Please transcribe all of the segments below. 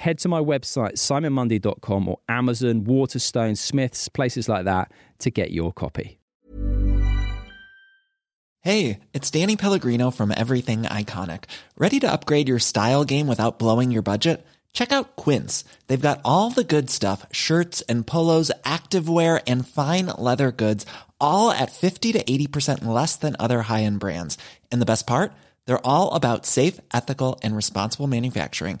head to my website, simonmundie.com or Amazon, Waterstone, Smiths, places like that to get your copy. Hey, it's Danny Pellegrino from Everything Iconic. Ready to upgrade your style game without blowing your budget? Check out Quince. They've got all the good stuff shirts and polos, activewear, and fine leather goods, all at 50 to 80% less than other high end brands. And the best part? They're all about safe, ethical, and responsible manufacturing.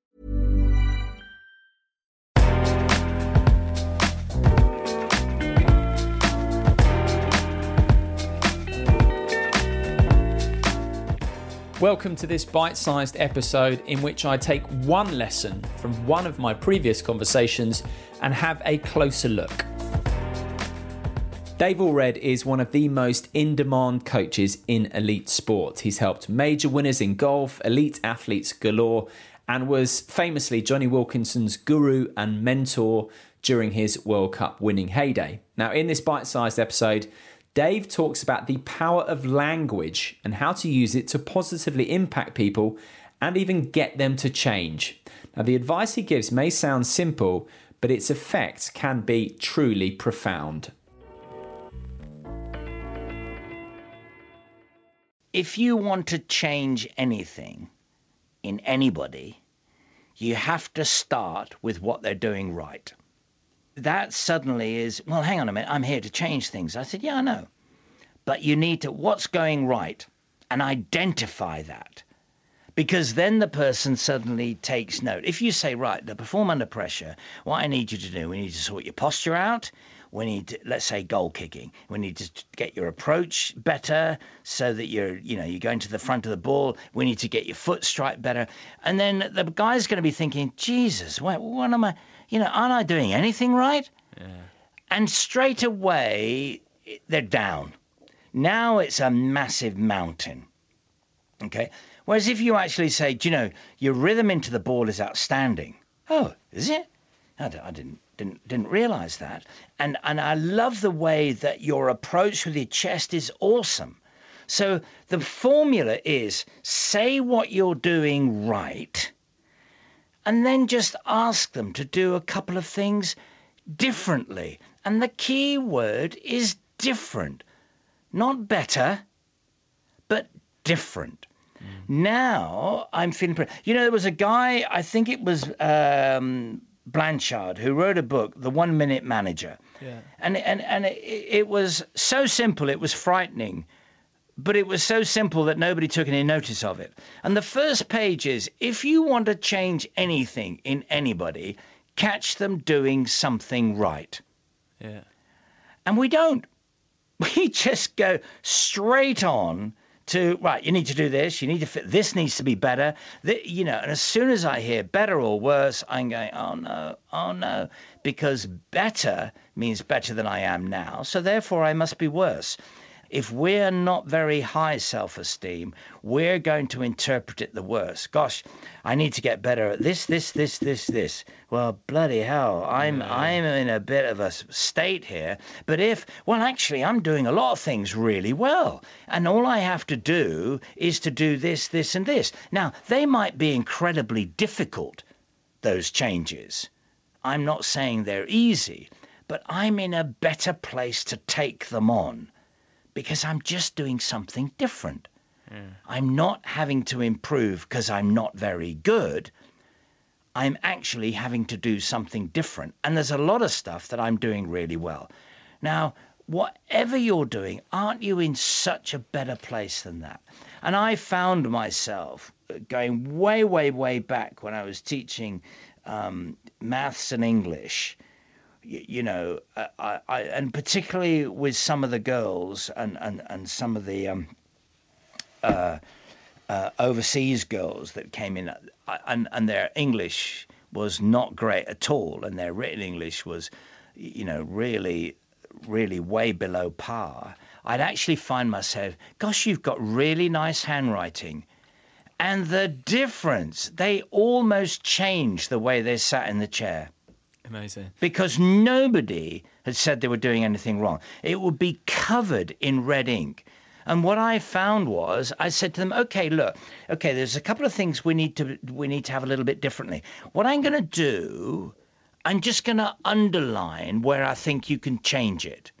Welcome to this bite sized episode in which I take one lesson from one of my previous conversations and have a closer look. Dave Alred is one of the most in demand coaches in elite sport. He's helped major winners in golf, elite athletes galore, and was famously Jonny Wilkinson's guru and mentor during his World Cup winning heyday. Now, in this bite sized episode, Dave talks about the power of language and how to use it to positively impact people and even get them to change. Now, the advice he gives may sound simple, but its effects can be truly profound. If you want to change anything in anybody, you have to start with what they're doing right that suddenly is, well, hang on a minute, I'm here to change things. I said, yeah, I know. But you need to, what's going right? And identify that. Because then the person suddenly takes note. If you say, right, to perform under pressure, what I need you to do, we need to sort your posture out. We need, to, let's say, goal kicking. We need to get your approach better so that you're, you know, you're going to the front of the ball. We need to get your foot strike better. And then the guy's going to be thinking, Jesus, what, what am I? you know, aren't I doing anything right? Yeah. And straight away, they're down. Now it's a massive mountain. Okay? Whereas if you actually say, do you know, your rhythm into the ball is outstanding. Oh, is it? I, I didn't didn't didn't realize that. And and I love the way that your approach with your chest is awesome. So the formula is say what you're doing right and then just ask them to do a couple of things differently. And the key word is different. Not better, but different. Mm. Now I'm feeling pretty. You know, there was a guy, I think it was um, Blanchard, who wrote a book, The One Minute Manager. Yeah. And, and, and it, it was so simple, it was frightening but it was so simple that nobody took any notice of it. And the first page is if you want to change anything in anybody, catch them doing something right. Yeah. And we don't. We just go straight on to right. You need to do this. You need to fit. This needs to be better. You know. And as soon as I hear better or worse, I'm going, oh no, oh no, because better means better than I am now. So therefore, I must be worse if we're not very high self esteem, we're going to interpret it the worst. Gosh, I need to get better at this, this, this, this, this. Well, bloody hell, I'm I'm in a bit of a state here. But if, well, actually, I'm doing a lot of things really well, and all I have to do is to do this, this, and this. Now, they might be incredibly difficult, those changes. I'm not saying they're easy, but I'm in a better place to take them on because I'm just doing something different. I'm not having to improve because I'm not very good. I'm actually having to do something different. And there's a lot of stuff that I'm doing really well. Now, whatever you're doing, aren't you in such a better place than that? And I found myself going way, way, way back when I was teaching um, maths and English. You, know, I, I, and particularly with some of the girls and, and, and some of the um, uh, uh, overseas girls that came in, and, and their English was not great at all, and their written English was, you know, really, really way below par. I'd actually find myself, gosh, you've got really nice handwriting. And the difference, they almost changed the way they sat in the chair Amazing. because nobody had said they were doing anything wrong. It would be covered in red ink. And what I found was, I said to them, "Okay, look, okay, there's a couple of things we need to we need to have a little bit differently. What I'm going to do, I'm just going to underline where I think you can change it.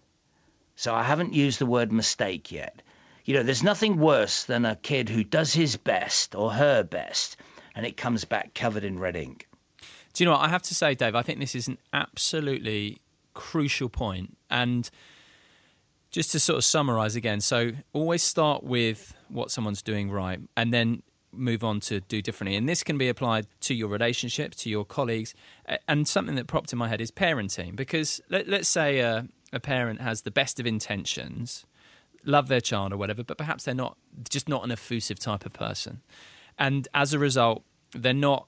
So I haven't used the word mistake yet. You know, there's nothing worse than a kid who does his best or her best, and it comes back covered in red ink. Do you know what I have to say, Dave? I think this is an absolutely crucial point, and just to sort of summarize again. So always start with what someone's doing right, and then move on to do differently. And this can be applied to your relationship, to your colleagues, and something that popped in my head is parenting. Because let, let's say a, a parent has the best of intentions, love their child or whatever, but perhaps they're not just not an effusive type of person, and as a result, they're not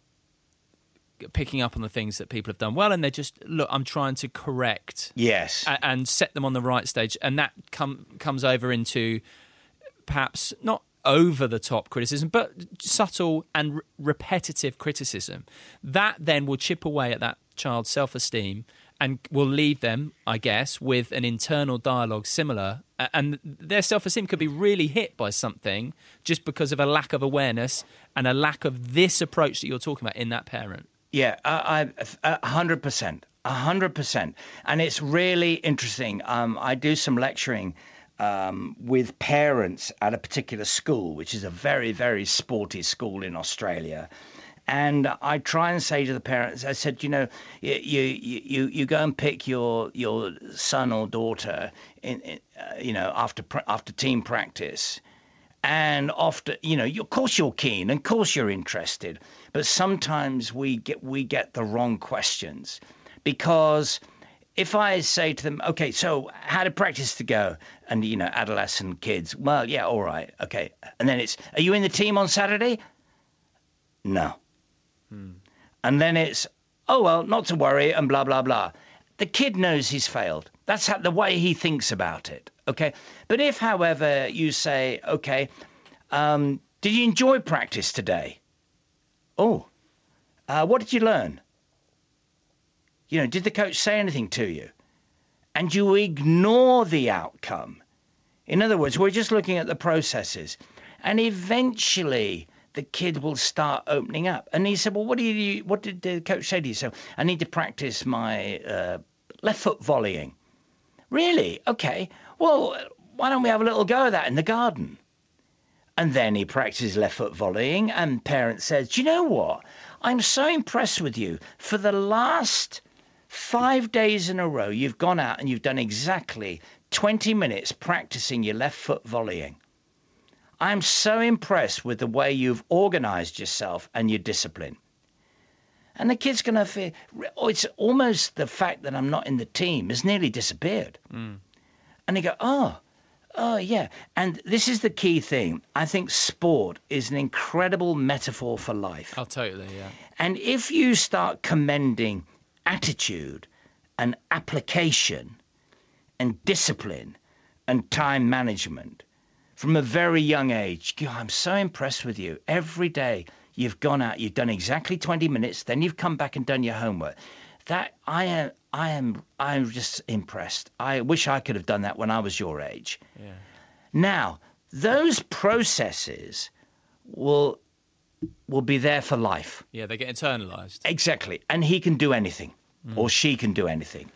picking up on the things that people have done well, and they're just look. I'm trying to correct Yes. a- and set them on the right stage, and that com- comes over into perhaps not over the top criticism, but subtle and re- repetitive criticism. That then will chip away at that child's self esteem and will leave them, I guess, with an internal dialogue similar. And their self esteem could be really hit by something just because of a lack of awareness and a lack of this approach that you're talking about in that parent. Yeah, I, hundred percent, hundred percent, and it's really interesting. Um, I do some lecturing um, with parents at a particular school, which is a very, very sporty school in Australia. And I try and say to the parents, I said, you know, you you you, you go and pick your your son or daughter, in, in uh, you know, after after team practice, and often you know of course you're keen and of course you're interested but sometimes we get we get the wrong questions. Because if i say to them okay so how did practice to go? And you know adolescent kids well yeah all right okay. And then it's are you in the team on saturday? No. Hmm. And then it's oh well not to worry and blah blah blah the kid knows he's failed that's how, the way he thinks about it okay but if however you say okay um, did you enjoy practice today oh uh, what did you learn you know did the coach say anything to you and you ignore the outcome in other words we're just looking at the processes and eventually the kid will start opening up. And he said, "Well, what do you? What did the coach say to you?" So I need to practice my uh, left foot volleying. Really? Okay. Well, why don't we have a little go of that in the garden? And then he practices left foot volleying, and parent says, "Do you know what? I'm so impressed with you. For the last five days in a row, you've gone out and you've done exactly 20 minutes practicing your left foot volleying." I'm so impressed with the way you've organized yourself and your discipline. And the kid's going to feel, oh, it's almost the fact that I'm not in the team has nearly disappeared. And they go, oh, oh, yeah. And this is the key thing. I think sport is an incredible metaphor for life. Oh, totally, yeah. And if you start commending attitude and application and discipline and time management from a very young age, God, I'm so impressed with you. Every day you've gone out, you've done exactly 20 minutes, then you've come back and done your homework. That I am, I am, I'm just impressed. I wish I could have done that when I was your age. Yeah. Now, those processes will will be there for life. Yeah, they get internalized. Exactly. And he can do anything, mm. or she can do anything.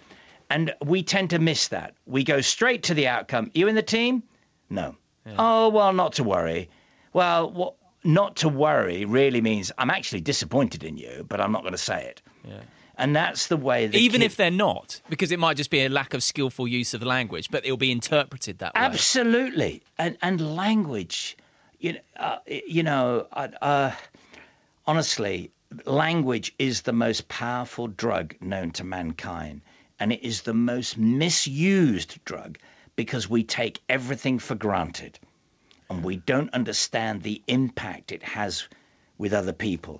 And we tend to miss that. We go straight to the outcome. You in the team? No. Oh, well, not to worry. Well, what, not to worry really means I'm actually disappointed in you, but I'm not going to say it. Yeah. And that's the way that. Even kid- if they're not, because it might just be a lack of skillful use of language, but it'll be interpreted that way. Absolutely, and and language, you know, uh, you know, uh, uh, honestly, language is the most powerful drug known to mankind, and it is the most misused drug because we take everything for granted, and we don't understand the impact it has with other people.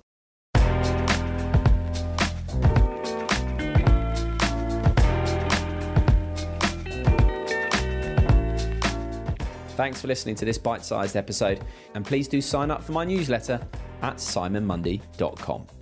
Thanks for listening to this bite sized episode, and please do sign up for my newsletter at simonmundie.com.